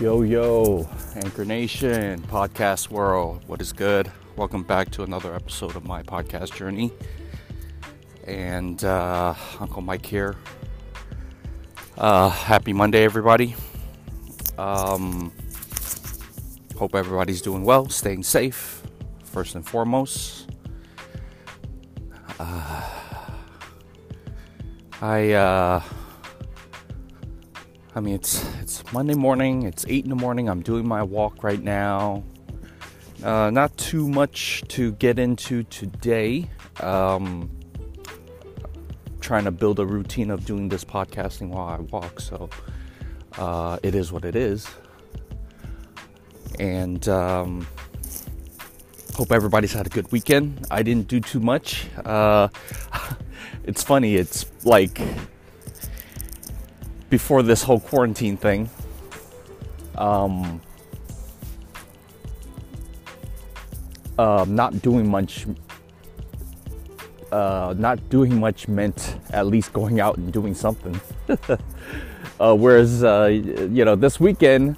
Yo, yo, Anchor Nation, podcast world, what is good? Welcome back to another episode of my podcast journey. And uh, Uncle Mike here. Uh, happy Monday, everybody. Um, hope everybody's doing well, staying safe, first and foremost. Uh, I, uh, I mean, it's it's Monday morning. It's eight in the morning. I'm doing my walk right now. Uh, not too much to get into today. Um, trying to build a routine of doing this podcasting while I walk. So uh, it is what it is. And um, hope everybody's had a good weekend. I didn't do too much. Uh, it's funny. It's like before this whole quarantine thing. Um, uh, not doing much. Uh, not doing much meant at least going out and doing something. uh, whereas, uh, you know, this weekend,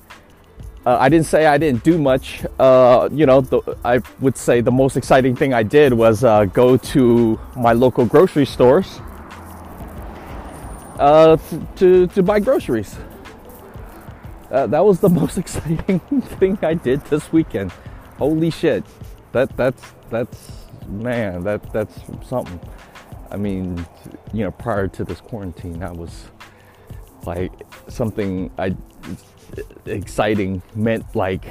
uh, I didn't say I didn't do much. Uh, you know, the, I would say the most exciting thing I did was go to my local grocery stores uh, to, to buy groceries. Uh, that was the most exciting thing I did this weekend. Holy shit. That that's that's man, that that's something. I mean, you know, prior to this quarantine, that was like something I exciting meant like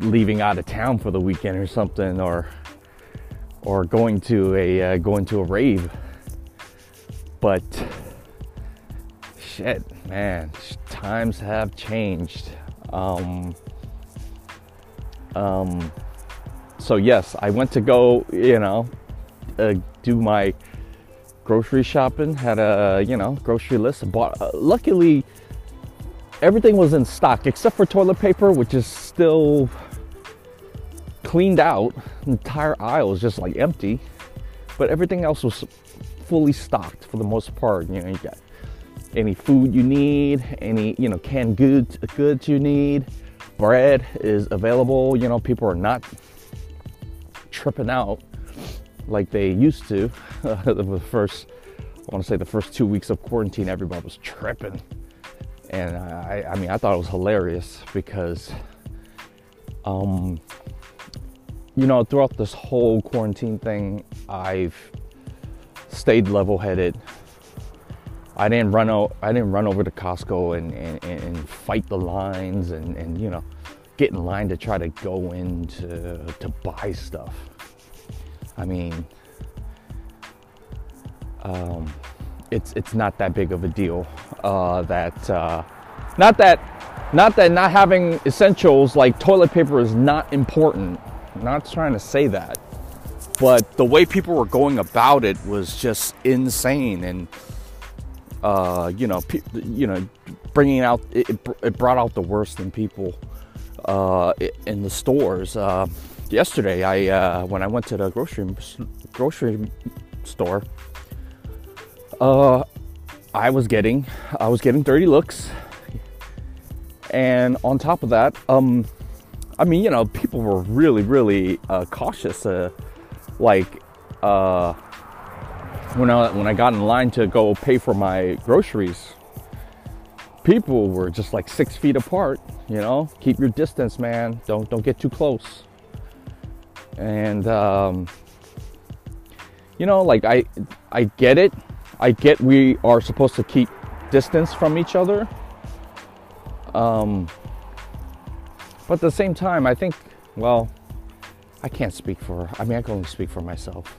leaving out of town for the weekend or something or or going to a uh, going to a rave but shit, man, times have changed. Um, um, so yes, I went to go, you know, uh, do my grocery shopping. Had a, you know, grocery list. Bought. Uh, luckily, everything was in stock except for toilet paper, which is still cleaned out. The entire aisle is just like empty, but everything else was fully stocked for the most part. You know, you got any food you need, any you know canned goods goods you need. Bread is available. You know, people are not tripping out like they used to. the first, I want to say, the first two weeks of quarantine, everybody was tripping, and I, I mean, I thought it was hilarious because, um, you know, throughout this whole quarantine thing, I've stayed level headed. I didn't run out. I didn't run over to Costco and, and, and fight the lines and, and you know get in line to try to go in to, to buy stuff. I mean, um, it's it's not that big of a deal. Uh, that uh, not that not that not having essentials like toilet paper is not important. I'm not trying to say that but the way people were going about it was just insane. And uh, you know pe- you know bringing out it, it, brought out the worst in people uh, in the stores. Uh, yesterday i uh, when i went to the grocery grocery store uh, i was getting i was getting dirty looks. And on top of that um, i mean you know people were really really uh, cautious like uh, when I when I got in line to go pay for my groceries, people were just like six feet apart. You know, keep your distance, man. Don't don't get too close. And um, you know, like I I get it. I get we are supposed to keep distance from each other. Um, but at the same time, I think, well, I can't speak for, I mean, I can only speak for myself.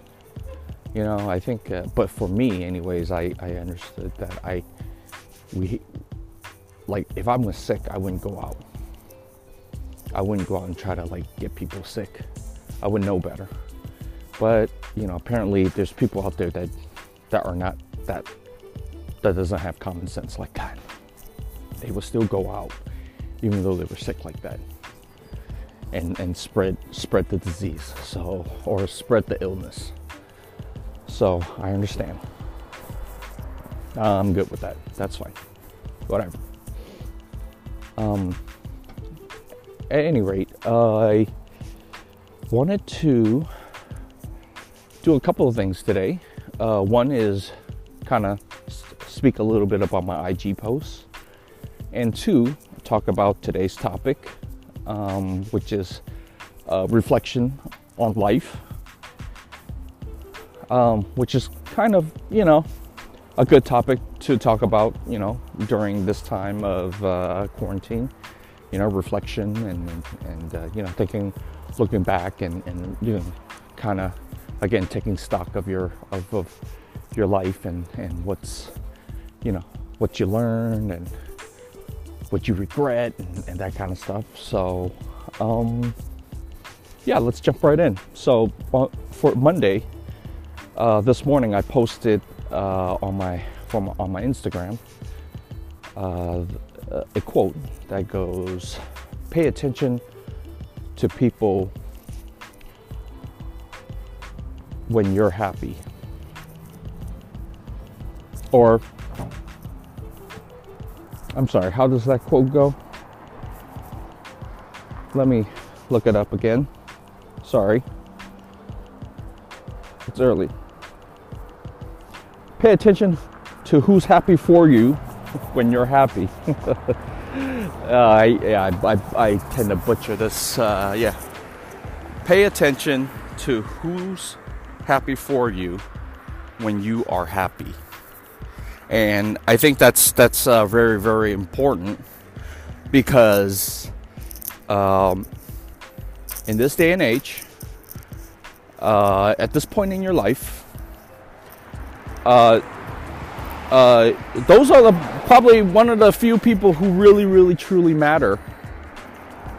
You know, I think, uh, but for me, anyways, I, I understood that I, we, like, if I was sick, I wouldn't go out. I wouldn't go out and try to, like, get people sick. I would know better. But, you know, apparently there's people out there that, that are not, that, that doesn't have common sense like that. They will still go out, even though they were sick like that and, and spread spread the disease so or spread the illness. So i understand. I'm good with that. That's fine. Whatever. Um, at any rate, I wanted to do a couple of things today. Uh, one is kind of speak a little bit about my IG posts, and two, talk about today's topic, um, which is reflection on life, um, which is kind of, you know, a good topic to talk about, you know, during this time of uh, quarantine. You know, reflection and and uh, you know, thinking, looking back and and you know, kind of again taking stock of your of, of your life and and what's you know what you learned and what you regret and, and that kind of stuff. So, um, yeah, let's jump right in. So, uh, for Monday, uh, this morning, I posted uh, on my from on my Instagram uh, a quote that goes, "Pay attention to people when you're happy." Or, I'm sorry, how does that quote go? Let me look it up again. Sorry. It's early. Pay attention to who's happy for you when you're happy. uh, I, yeah, I, I, I, tend to butcher this. Uh, yeah. Pay attention to who's happy for you when you are happy. And I think that's that's uh, very very important because um, in this day and age, uh, at this point in your life, uh, uh, those are the probably one of the few people who really, really, truly matter.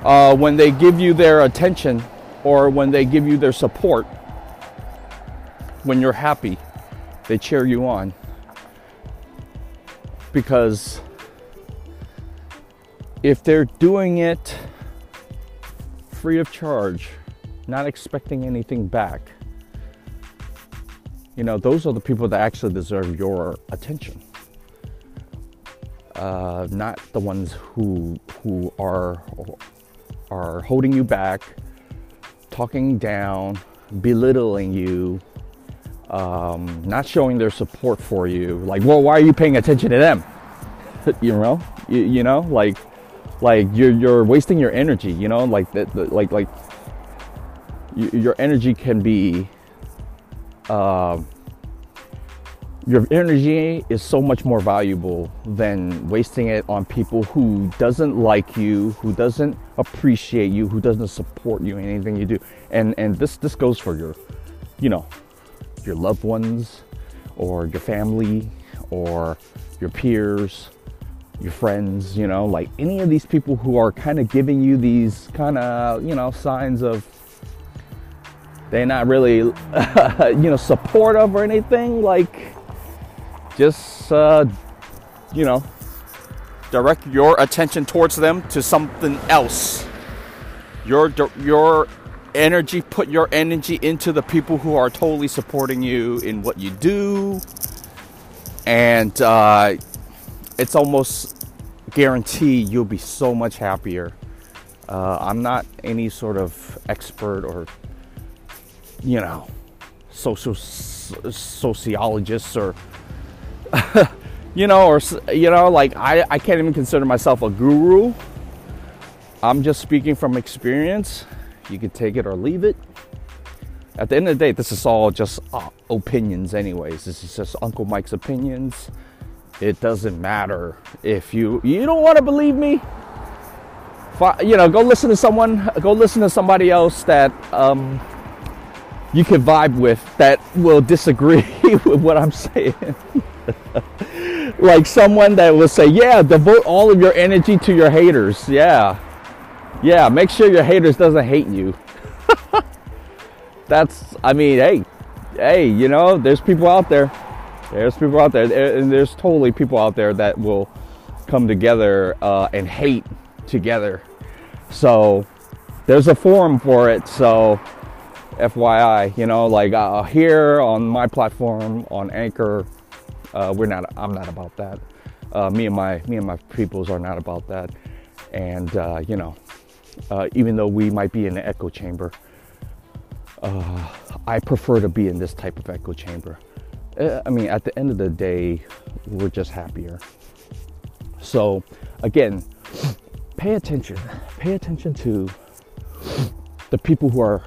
Uh, when they give you their attention or when they give you their support, when you're happy, they cheer you on. Because if they're doing it free of charge, not expecting anything back, you know, those are the people that actually deserve your attention. Uh, not the ones who who are are holding you back, talking down, belittling you, um, not showing their support for you. Like, well, why are you paying attention to them? you know, you, you, know, like, like you're you're wasting your energy. You know, like that, like like your energy can be uh, your energy is so much more valuable than wasting it on people who doesn't like you who doesn't appreciate you who doesn't support you in anything you do and and this this goes for your you know your loved ones or your family or your peers your friends you know like any of these people who are kind of giving you these kind of you know signs of they're not really, you know, supportive or anything. Like, just, uh, you know, direct your attention towards them to something else. Your your energy, put your energy into the people who are totally supporting you in what you do, and uh, it's almost guarantee you'll be so much happier. Uh, I'm not any sort of expert or you know, social sociologists or, you know, or, you know, like I, I can't even consider myself a guru. I'm just speaking from experience. You can take it or leave it. At the end of the day, this is all just uh, opinions, anyways. This is just Uncle Mike's opinions. It doesn't matter if you you don't want to believe me. You know, go listen to someone. Go listen to somebody else that um, you can vibe with that will disagree with what I'm saying. like someone that will say, yeah, devote all of your energy to your haters. Yeah. Yeah, make sure your haters doesn't hate you. That's I mean, hey, hey, you know, there's people out there. There's people out there, and there's totally people out there that will come together uh, and hate together. So there's a forum for it. So FYI, you know, like uh, here on my platform on Anchor, uh, we're not. I'm not about that. Uh, me and my me and my peoples are not about that. And, uh, you know, uh, even though we might be in an echo chamber, uh, I prefer to be in this type of echo chamber. Uh, I mean, at the end of the day, we're just happier. So, again, pay attention. Pay attention to the people who are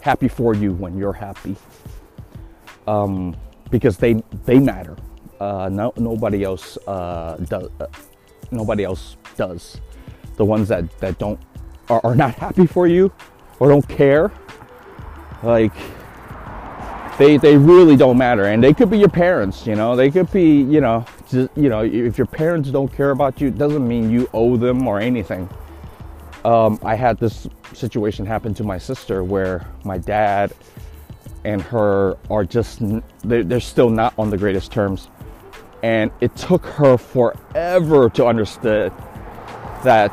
happy for you when you're happy, um, because they they matter. Uh, no, nobody else uh, does. Uh, nobody else does. The ones that that don't are, are not happy for you or don't care, like they they really don't matter. And they could be your parents. You know, they could be you know just, you know if your parents don't care about you, it doesn't mean you owe them or anything. Um, I had this situation happen to my sister where my dad and her are just they're, they're still not on the greatest terms and it took her forever to understand that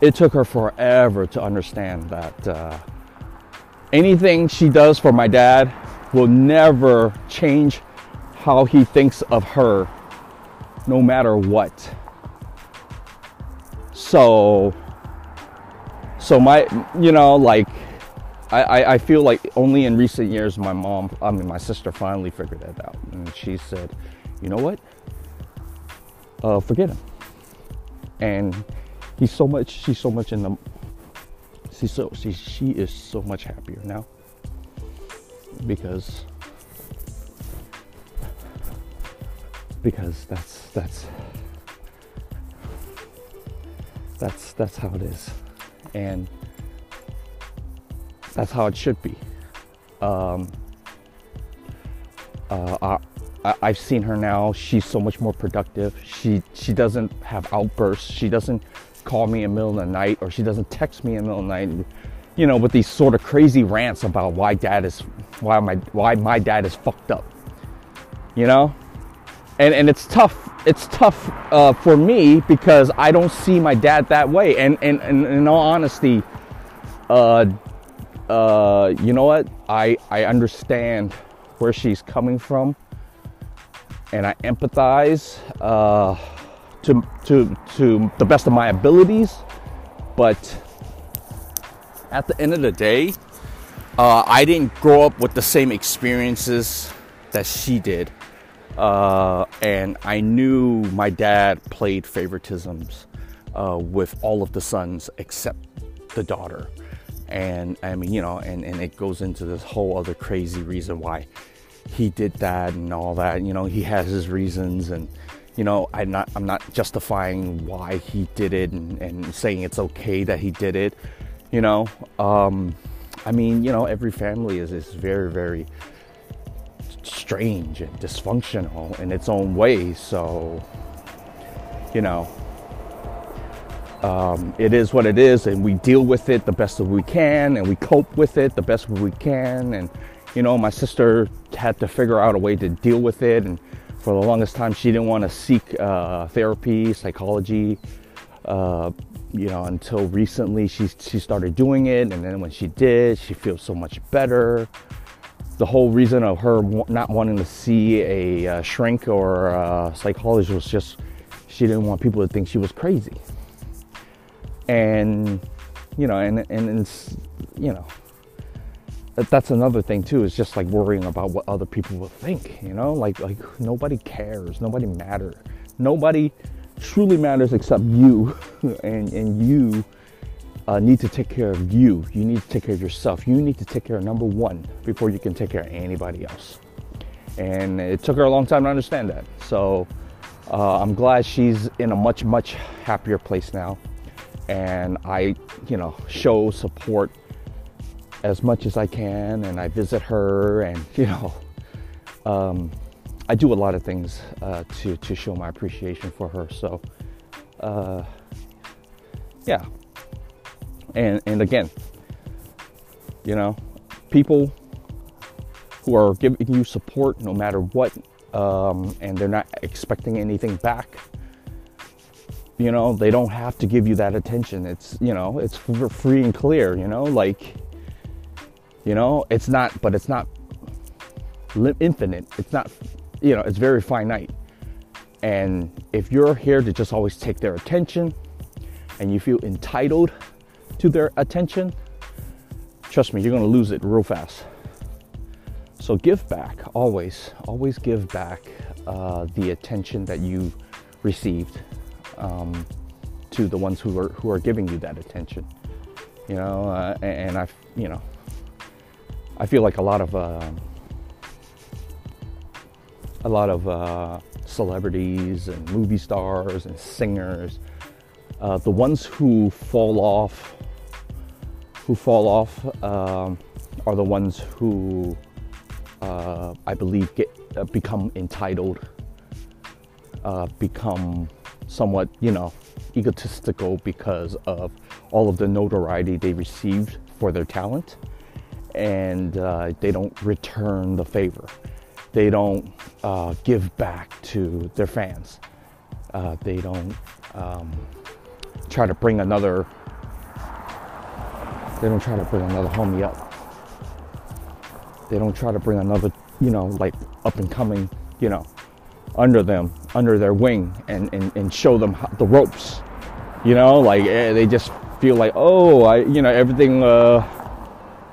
it took her forever to understand that uh, anything she does for my dad will never change how he thinks of her no matter what so so my you know like I, I feel like only in recent years my mom, I mean my sister finally figured that out. And she said, you know what? Uh, forget him. And he's so much, she's so much in the, she's so, she, she is so much happier now. Because, because that's, that's, that's, that's how it is. And, that's how it should be. Um, uh, I, I've seen her now. She's so much more productive. She she doesn't have outbursts. She doesn't call me in the middle of the night, or she doesn't text me in the middle of the night. You know, with these sort of crazy rants about why dad is why my why my dad is fucked up. You know, and and it's tough. It's tough uh, for me because I don't see my dad that way. And and, and in all honesty, uh, uh, you know what? I, I understand where she's coming from and I empathize uh, to, to, to the best of my abilities. But at the end of the day, uh, I didn't grow up with the same experiences that she did. Uh, and I knew my dad played favoritisms uh, with all of the sons except the daughter and I mean, you know, and, and it goes into this whole other crazy reason why he did that and all that. You know, he has his reasons, and you know, I'm not I'm not justifying why he did it and, and saying it's okay that he did it. You know, um, I mean, you know, every family is is very very strange and dysfunctional in its own way. So, you know, um, it is what it is, and we deal with it the best that we can, and we cope with it the best we can. And you know, my sister had to figure out a way to deal with it, and for the longest time, she didn't want to seek uh, therapy, psychology. Uh, you know, until recently, she she started doing it, and then when she did, she feels so much better. The whole reason of her not wanting to see a uh, shrink or a psychologist was just she didn't want people to think she was crazy and you know and and it's you know that's another thing too is just like worrying about what other people will think you know? Like like nobody cares. Nobody matters nobody truly matters except you. And and you uh, need to take care of you. You need to take care of yourself. You need to take care of number one before you can take care of anybody else. And it took her a long time to understand that. So uh, i'm glad she's in a much much happier place now. And I, you know, show support as much as I can, and I visit her, and you know, um, I do a lot of things uh, to to show my appreciation for her. So, uh, yeah, and and again, you know, people who are giving you support no matter what, um, and they're not expecting anything back you know they don't have to give you that attention it's you know it's free and clear you know like you know it's not but it's not infinite it's not you know it's very finite And if you're here to just always take their attention and you feel entitled to their attention, trust me, you're gonna lose it real fast. So give back, always, always give back uh, the attention that you received um, to the ones who are who are giving you that attention. You know, uh, and I've you know, I feel like a lot of uh, a lot of uh, celebrities and movie stars and singers, uh, the ones who fall off, who fall off, um, are the ones who uh, I believe get uh, become entitled, uh, become somewhat, you know, egotistical because of all of the notoriety they received for their talent, and uh, they don't return the favor. They don't uh, give back to their fans. Uh, they don't um, try to bring another. They don't try to bring another homie up. They don't try to bring another, you know, like up and coming, you know, under them, under their wing, and and, and show them how, the ropes. You know, like eh, they just feel like, oh, I, you know, everything, uh,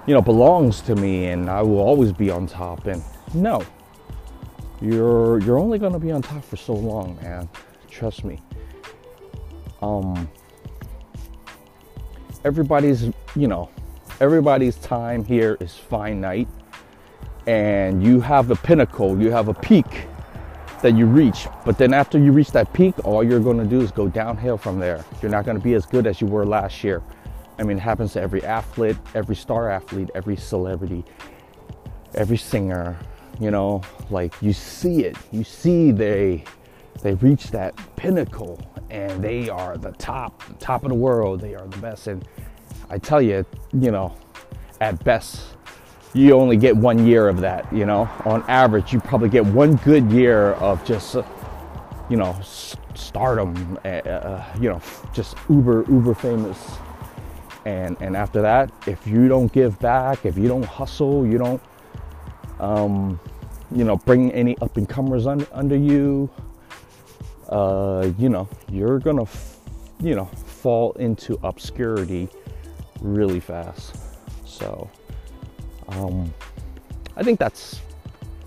you know, belongs to me, and I will always be on top. And no, you're you're only gonna be on top for so long, man. Trust me. Um, everybody's, you know, everybody's time here is finite, and you have a pinnacle, you have a peak that you reach. But then after you reach that peak, all you're to do is go downhill from there. You're not to be as good as you were last year. I mean, it happens to every athlete, every star athlete, every celebrity, every singer. You know, like you see it. You see they they reach that pinnacle and they are the top, the top of the world. They are the best. And I tell you, you know, at best, you only get one year of that. You know, on average, you probably get one good year of just, uh, you know, stardom. Uh, uh, you know, just uber uber famous. And and after that, if you don't give back, if you don't hustle, you don't, um, you know, bring any up and comers under, under you. Uh, you know, you're gonna, f- you know, fall into obscurity really fast. So. Um, I think that's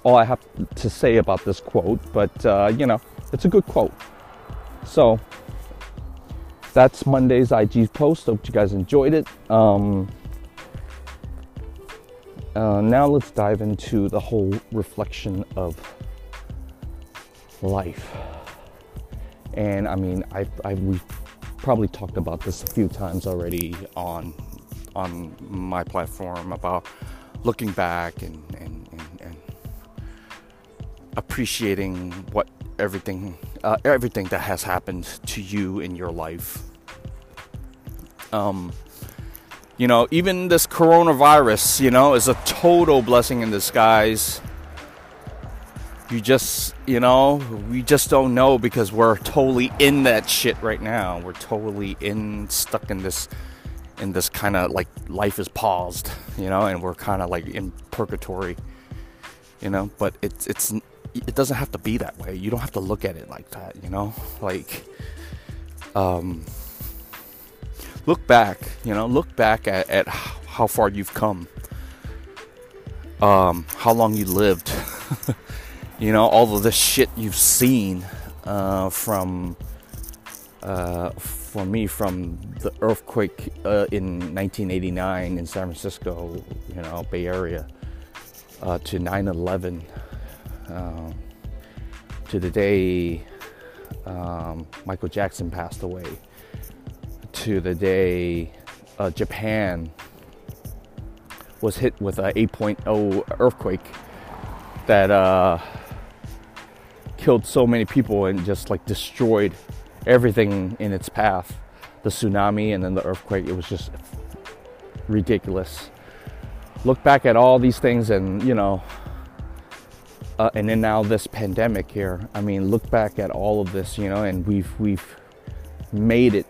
all I have to say about this quote, but uh, you know, it's a good quote. So that's Monday's IG post. Hope you guys enjoyed it. Um, uh, now let's dive into the whole reflection of life. And I mean, I, I we've probably talked about this a few times already on on my platform about looking back and, and, and, and appreciating what everything uh, everything that has happened to you in your life. Um, you know, even this coronavirus, you know, is a total blessing in disguise. You just, you know, we just don't know because we're totally in that shit right now. We're totally in stuck in this in this kind of like life is paused, you know, and we're kind of like in purgatory, you know. But it's it's it doesn't have to be that way. You don't have to look at it like that, you know. Like, um, look back, you know, look back at, at how far you've come, um, how long you lived, you know, all of this shit you've seen uh, from. Uh, for me from the earthquake uh, in 1989 in San Francisco, you know, Bay Area, uh, to 9/11, um, to the day um, Michael Jackson passed away, to the day uh, Japan was hit with a 8.0 earthquake that uh, killed so many people and just like destroyed everything in its path the tsunami and then the earthquake. It was just ridiculous. Look back at all these things and, you know, uh, and then now this pandemic here. I mean, look back at all of this, you know, and we've we've made it.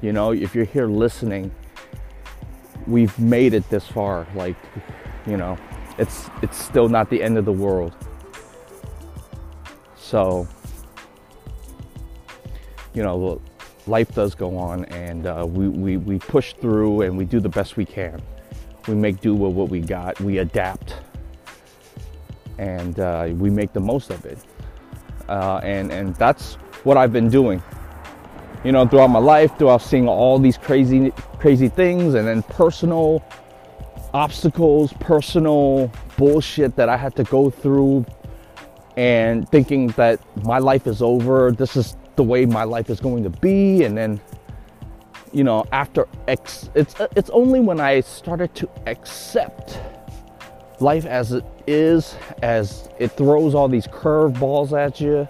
You know, if you're here listening, we've made it this far. Like, you know, it's it's still not the end of the world. So, you know, life does go on, and uh, we, we we push through and we do the best we can. We make do with what we got. We adapt, and uh, we make the most of it. Uh, and and that's what I've been doing. You know, throughout my life, throughout seeing all these crazy crazy things, and then personal obstacles, personal bullshit that I had to go through, and thinking that my life is over. This is the way my life is going to be, and then you know after ex it's it's only when I started to accept life as it is, as it throws all these curveballs at you.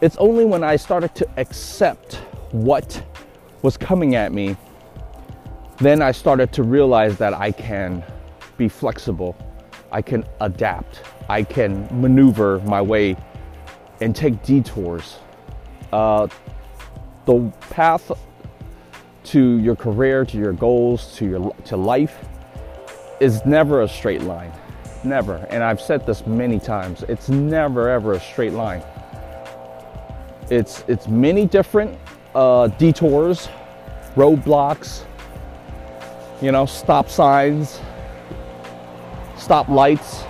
It's only when I started to accept what was coming at me, then I started to realize that I can be flexible, I can adapt, I can maneuver my way and take detours. Uh, the path to your career, to your goals, to your to life is never a straight line. Never. And I've said this many times. It's never ever a straight line. It's it's many different uh, detours, roadblocks, you know, stop signs, stop lights,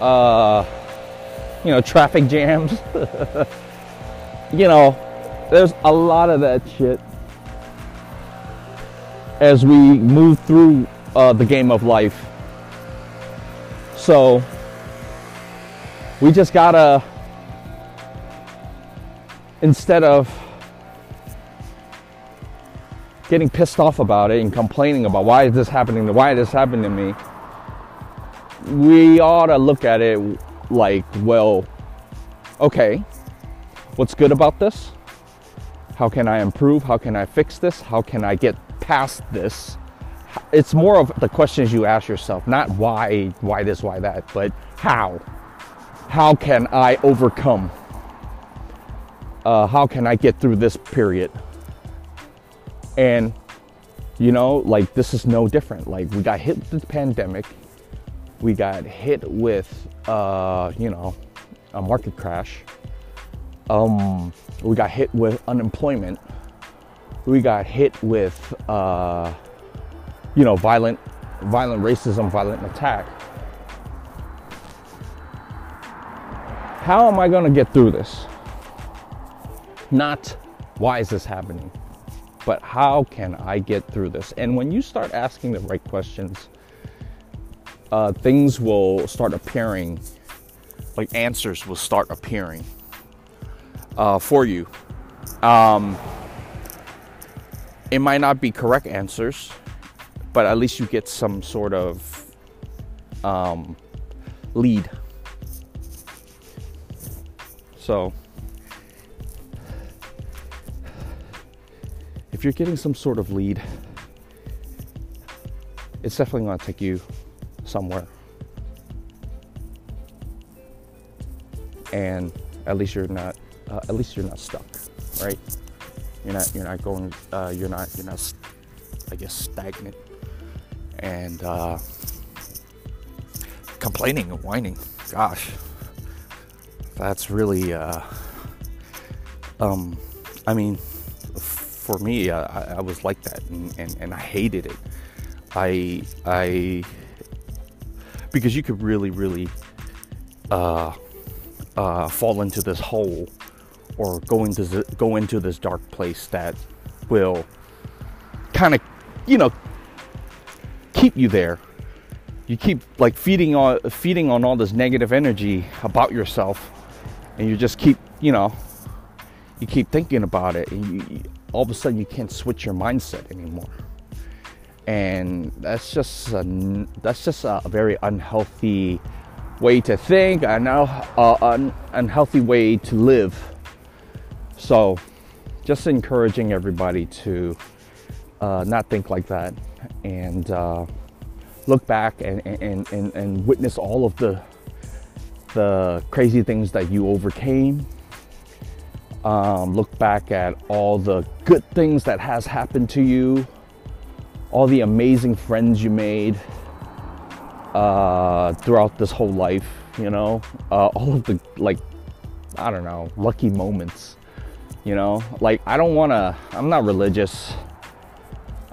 uh, you know, traffic jams. you know, there's a lot of that shit as we move through uh, the game of life. So we just gotta, instead of getting pissed off about it and complaining about why is this happening why is this happening to me, we ought to look at it like, well, okay, what's good about this? How can I improve? How can I fix this? How can I get past this? It's more of the questions you ask yourself, not why, why this, why that, but how. How can I overcome? Uh, how can I get through this period? And, you know, like this is no different. Like we got hit with the pandemic, we got hit with, uh, you know, a market crash. Um, we got hit with unemployment we got hit with, uh, you know, violent, violent racism, violent attack. How am I going to get through this? Not why is this happening, but how can I get through this? And when you start asking the right questions, uh, things will start appearing, like answers will start appearing uh, for you. Um, it might not be correct answers, but at least you get some sort of um, lead. So, if you're getting some sort of lead, it's definitely going to take you somewhere. And at least you're not, uh, at least you're not stuck, right? You're not you're not going uh, you're not you're not I guess stagnant and uh, complaining and whining. Gosh, that's really uh, um, I mean, for me, uh, I, I, was like that, and, and, and I hated it. I I because you could really really uh, uh, fall into this hole or go into go into this dark place that will kind of you know keep you there. You keep like feeding on feeding on all this negative energy about yourself and you just keep you know you keep thinking about it and you, all of a sudden you can't switch your mindset anymore. And that's just a, that's just a very unhealthy way to think and uh, an unhealthy way to live so, just encouraging everybody to uh, not think like that and uh, look back and, and, and, and witness all of the, the crazy things that you overcame. Um, look back at all the good things that has happened to you, all the amazing friends you made uh, throughout this whole life. You know, uh, all of the like I don't know, lucky moments. You know, like I don't want to. I'm not religious.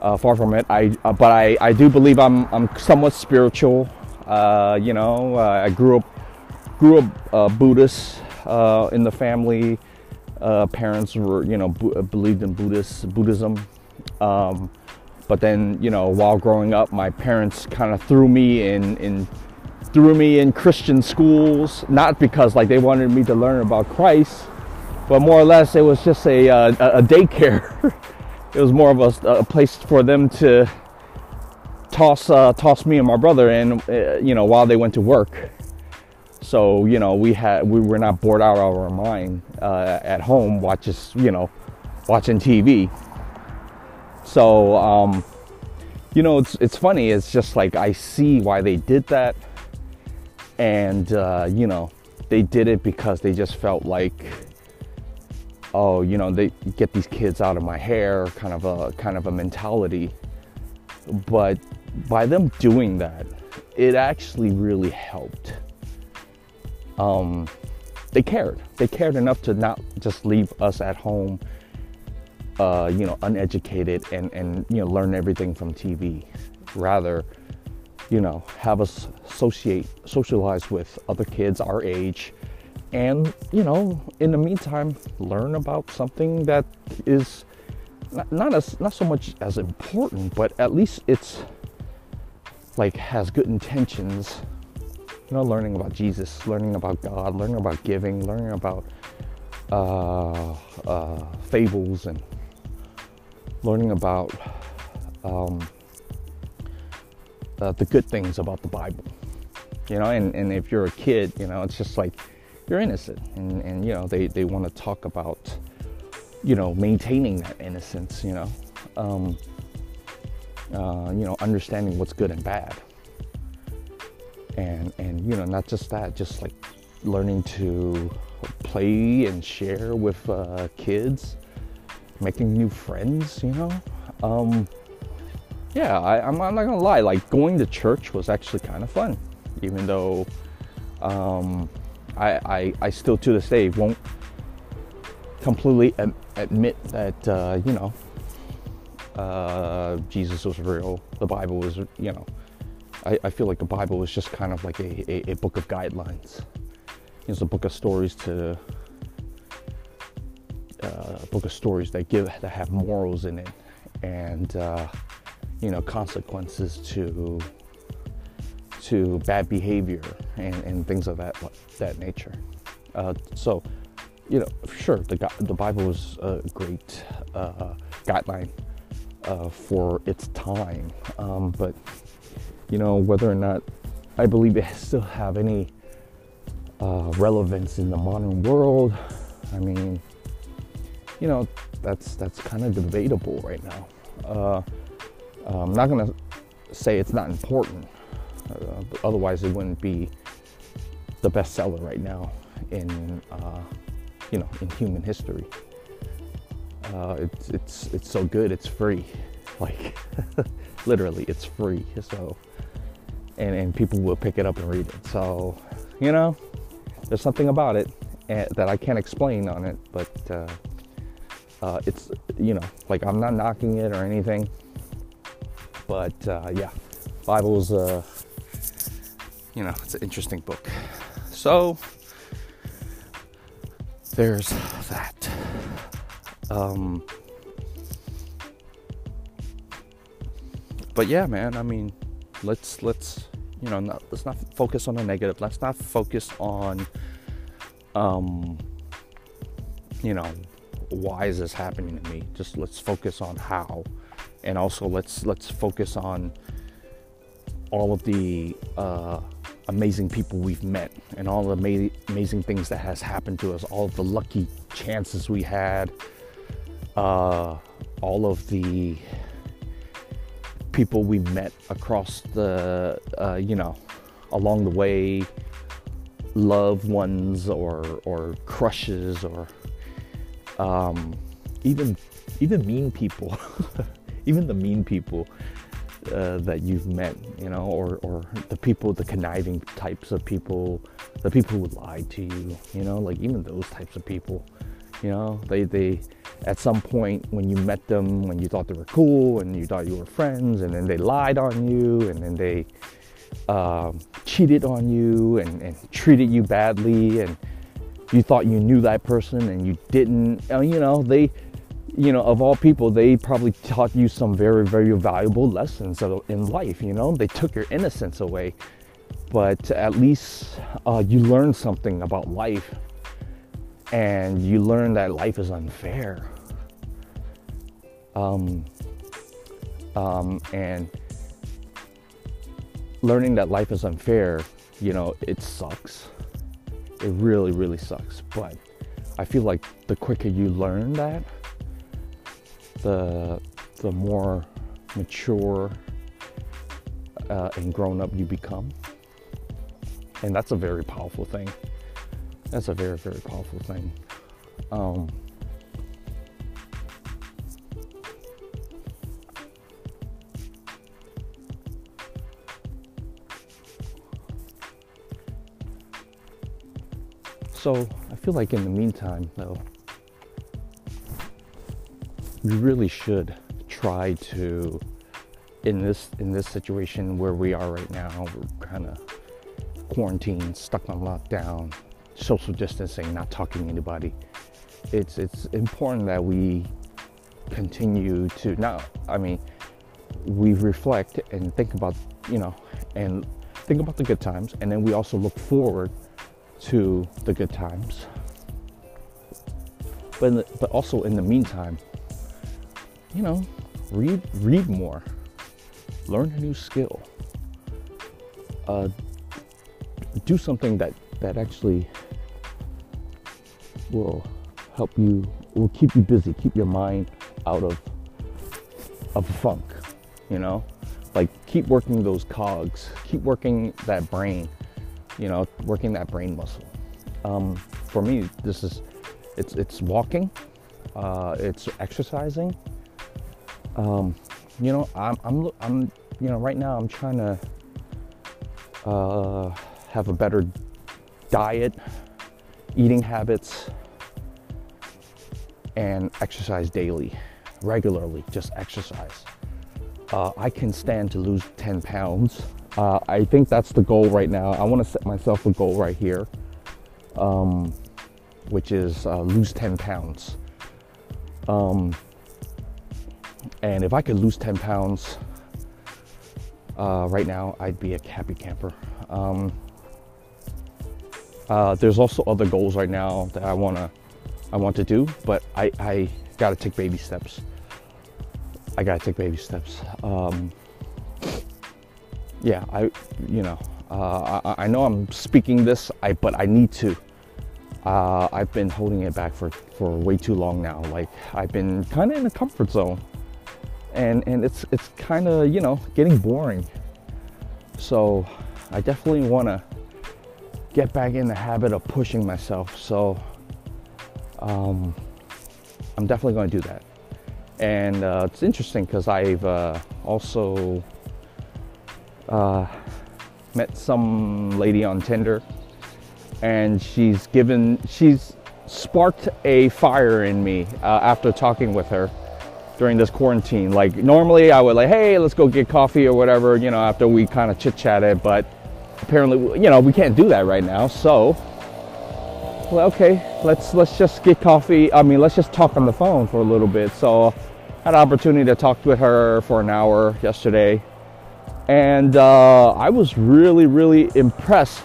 Uh, far from it. I uh, but I, I do believe I'm I'm somewhat spiritual. Uh, you know, uh, I grew up grew up uh, Buddhist uh, in the family. parents were you know b- believed in Buddhist Buddhism. Um, but then you know while growing up, my parents kind of threw me in in threw me in Christian schools, not because like they wanted me to learn about Christ but more or less it was just a, uh, a daycare. it was more of a, a, place for them to toss uh, toss me and my brother in, uh, you know, while they went to work. So you know, we had we were not bored out of our mind uh, at home, watching you know, watching TV. So um, you know, it's it's funny. It's just like I see why they did that, and uh, you know, they did it because they just felt like oh, you know, they get these kids out of my hair, kind of a kind of a mentality. But by them doing that, it actually really helped. Um, they cared. They cared enough to not just leave us at home, uh, you know, uneducated and and you know learn everything from TV. Rather, you know, have us associate socialize with other kids our age and you know in the meantime learn about something that is not, not as not so much as important but at least it's like has good intentions. You know learning about jesus learning about god learning about giving learning about uh, uh, fables and learning about um, uh, the good things about the bible. You know and, and if you're a kid you know it's just like you're innocent and, and you know they, they want to talk about you know maintaining that innocence you know um, uh, you know understanding what's good and bad. And and you know not just that just like learning to play and share with uh, kids making new friends you know? Um, yeah I, I'm, I'm not gonna lie like going to church was actually kind of fun even though um, I, I, I still to this day won't completely admit that, uh, you know, uh, Jesus was real, the Bible was, you know, I, I, feel like the Bible was just kind of like a, a, a book of guidelines. It's a book of stories to, uh, a book of stories that give, that have morals in it and, uh, you know, consequences to to bad behavior and, and things of that that nature. Uh, so, you know, sure, the the Bible is a great uh, guideline uh, for its time, um, but you know whether or not I believe it still have any uh, relevance in the modern world. I mean, you know, that's that's kind of debatable right now. Uh, I'm not gonna say it's not important uh, otherwise, it wouldn't be the best seller right now in uh, you know in human history. Uh, it's it's it's so good. It's free, like literally, it's free. So and and people will pick it up and read it. So you know, there's something about it eh, that I can't explain on it, but uh, uh, it's you know like I'm not knocking it or anything, but uh, yeah, Bible's uh, you know, it's an interesting book. So there's that. Um, but yeah, man. I mean, let's let's you know not, let's not focus on the negative. Let's not focus on um, you know why is this happening to me. Just let's focus on how, and also let's let's focus on all of the uh, amazing people we've met and all the ama- amazing things that has happened to us, all the lucky chances we had, uh, all of the people we met across the, uh, you know, along the way, loved ones or or crushes or um, even even mean people, even the mean people uh, that you've met, you know, or, or the people, the conniving types of people, the people who lied to you, you know, like even those types of people, you know, they, they, at some point when you met them, when you thought they were cool and you thought you were friends, and then they lied on you, and then they um, cheated on you and, and treated you badly, and you thought you knew that person and you didn't, you know, they, you know, of all people, they probably taught you some very, very valuable lessons in life. You know, they took your innocence away, but at least uh, you learned something about life, and you learned that life is unfair. Um, um, and learning that life is unfair, you know, it sucks. It really, really sucks. But I feel like the quicker you learn that, the the more mature uh, and grown up you become, and that's a very powerful thing. That's a very very powerful thing. Um, so I feel like in the meantime, though, we really should try to in this in this situation where we are right now we're kind of quarantined stuck on lockdown social distancing not talking to anybody it's it's important that we continue to now i mean we reflect and think about you know and think about the good times and then we also look forward to the good times. But the, but also in the meantime you know, read read more, learn a new skill, uh, do something that that actually will help you, will keep you busy, keep your mind out of of funk, you know, like keep working those cogs, keep working that brain, you know, working that brain muscle. Um, for me, this is it's it's walking, uh, it's exercising um, you know, I'm, I'm, I'm, you know, right now I'm trying to uh, have a better diet, eating habits, and exercise daily, regularly, just exercise. Uh, I can stand to lose 10 pounds. Uh, I think that's the goal right now. I want to set myself a goal right here, um, which is uh, lose 10 pounds. Um, and if I could lose 10 pounds uh, right now, I'd be a happy camper. Um, uh, there's also other goals right now that I wanna I want to do, but I, I gotta take baby steps. I gotta take baby steps. Um, yeah, I you know uh, I, I, know I'm speaking this, I but I need to. Uh, I've been holding it back for for way too long now. Like I've been kind of in a comfort zone and and it's it's kind of you know getting boring. So i definitely want to get back in the habit of pushing myself. So um, i'm definitely going to do that. And uh, it's interesting because i've uh, also uh, met some lady on tinder and she's given she's sparked a fire in me uh, after talking with her during this quarantine. Like normally I would like, hey, let's go get coffee or whatever, you know, after we kind of chit chatted, but apparently, you know, we can't do that right now. So, well, okay, let's let's just get coffee. I mean, let's just talk on the phone for a little bit. So, I had an opportunity to talk with her for an hour yesterday, and uh, I was really, really impressed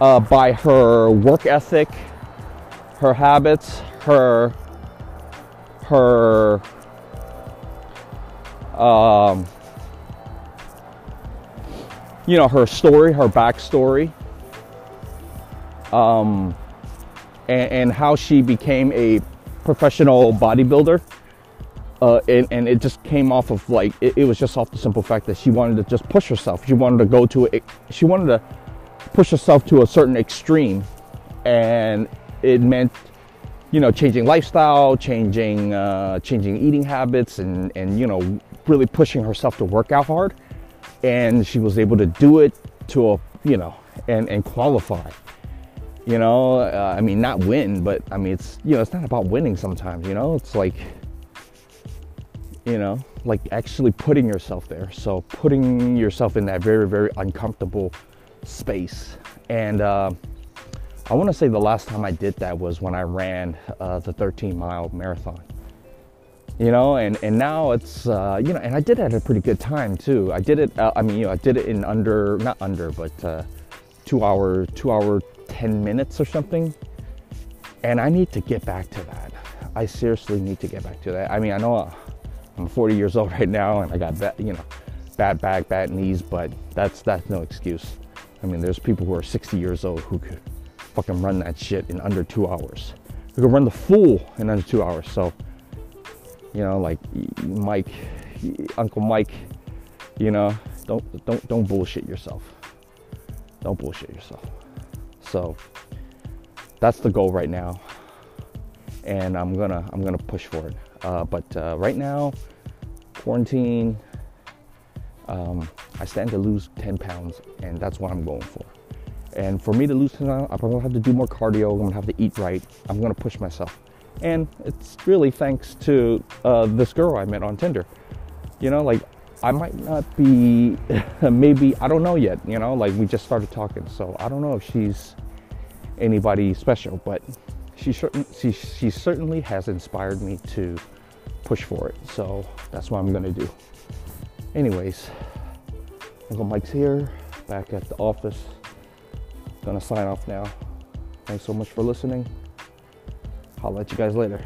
uh, by her work ethic, her habits, her her um, you know her story her backstory um, and, and, how she became a professional bodybuilder uh, and, and, it just came off of like it, it, was just off the simple fact that she wanted to just push herself. She wanted to go to it she wanted to push herself to a certain extreme and it meant you know, changing lifestyle, changing uh, changing eating habits, and and you know, really pushing herself to work out hard, and she was able to do it to a you know and and qualify. You know, uh, I mean, not win, but I mean, it's you know, it's not about winning. Sometimes, you know, it's like you know, like actually putting yourself there. So putting yourself in that very very uncomfortable space and. Uh, I want to say the last time I did that was when I ran uh, the 13 mile marathon. You know, and, and now it's, uh, you know, and I did it at a pretty good time too. I did it, uh, I mean, you know, I did it in under, not under, but uh, two hour, two hour, 10 minutes or something. And I need to get back to that. I seriously need to get back to that. I mean, I know I'm 40 years old right now and I got, bad, you know, bad back, bad knees, but that's, that's no excuse. I mean, there's people who are 60 years old who could fucking run that shit in under two hours. We could run the full in under two hours. So, you know, like Mike, Uncle Mike, you know, don't don't don't bullshit yourself. Don't bullshit yourself. So that's the goal right now, and I'm gonna I'm gonna push for it. Uh, but uh, right now, quarantine. Um, I stand to lose 10 pounds, and that's what I'm going for. And for me to lose 10 pounds, I'm gonna have to do more cardio. I'm gonna have to eat right. I'm gonna push myself. And it's really thanks to uh, this girl I met on Tinder. You know, like I might not be, maybe, I don't know yet, you know, like we just started talking. So I don't know if she's anybody special, but she, she, she certainly has inspired me to push for it. So that's what I'm gonna do. Anyways, Uncle Mike's here, back at the office. Gonna sign off now. Thanks so much for listening. I'll let you guys later.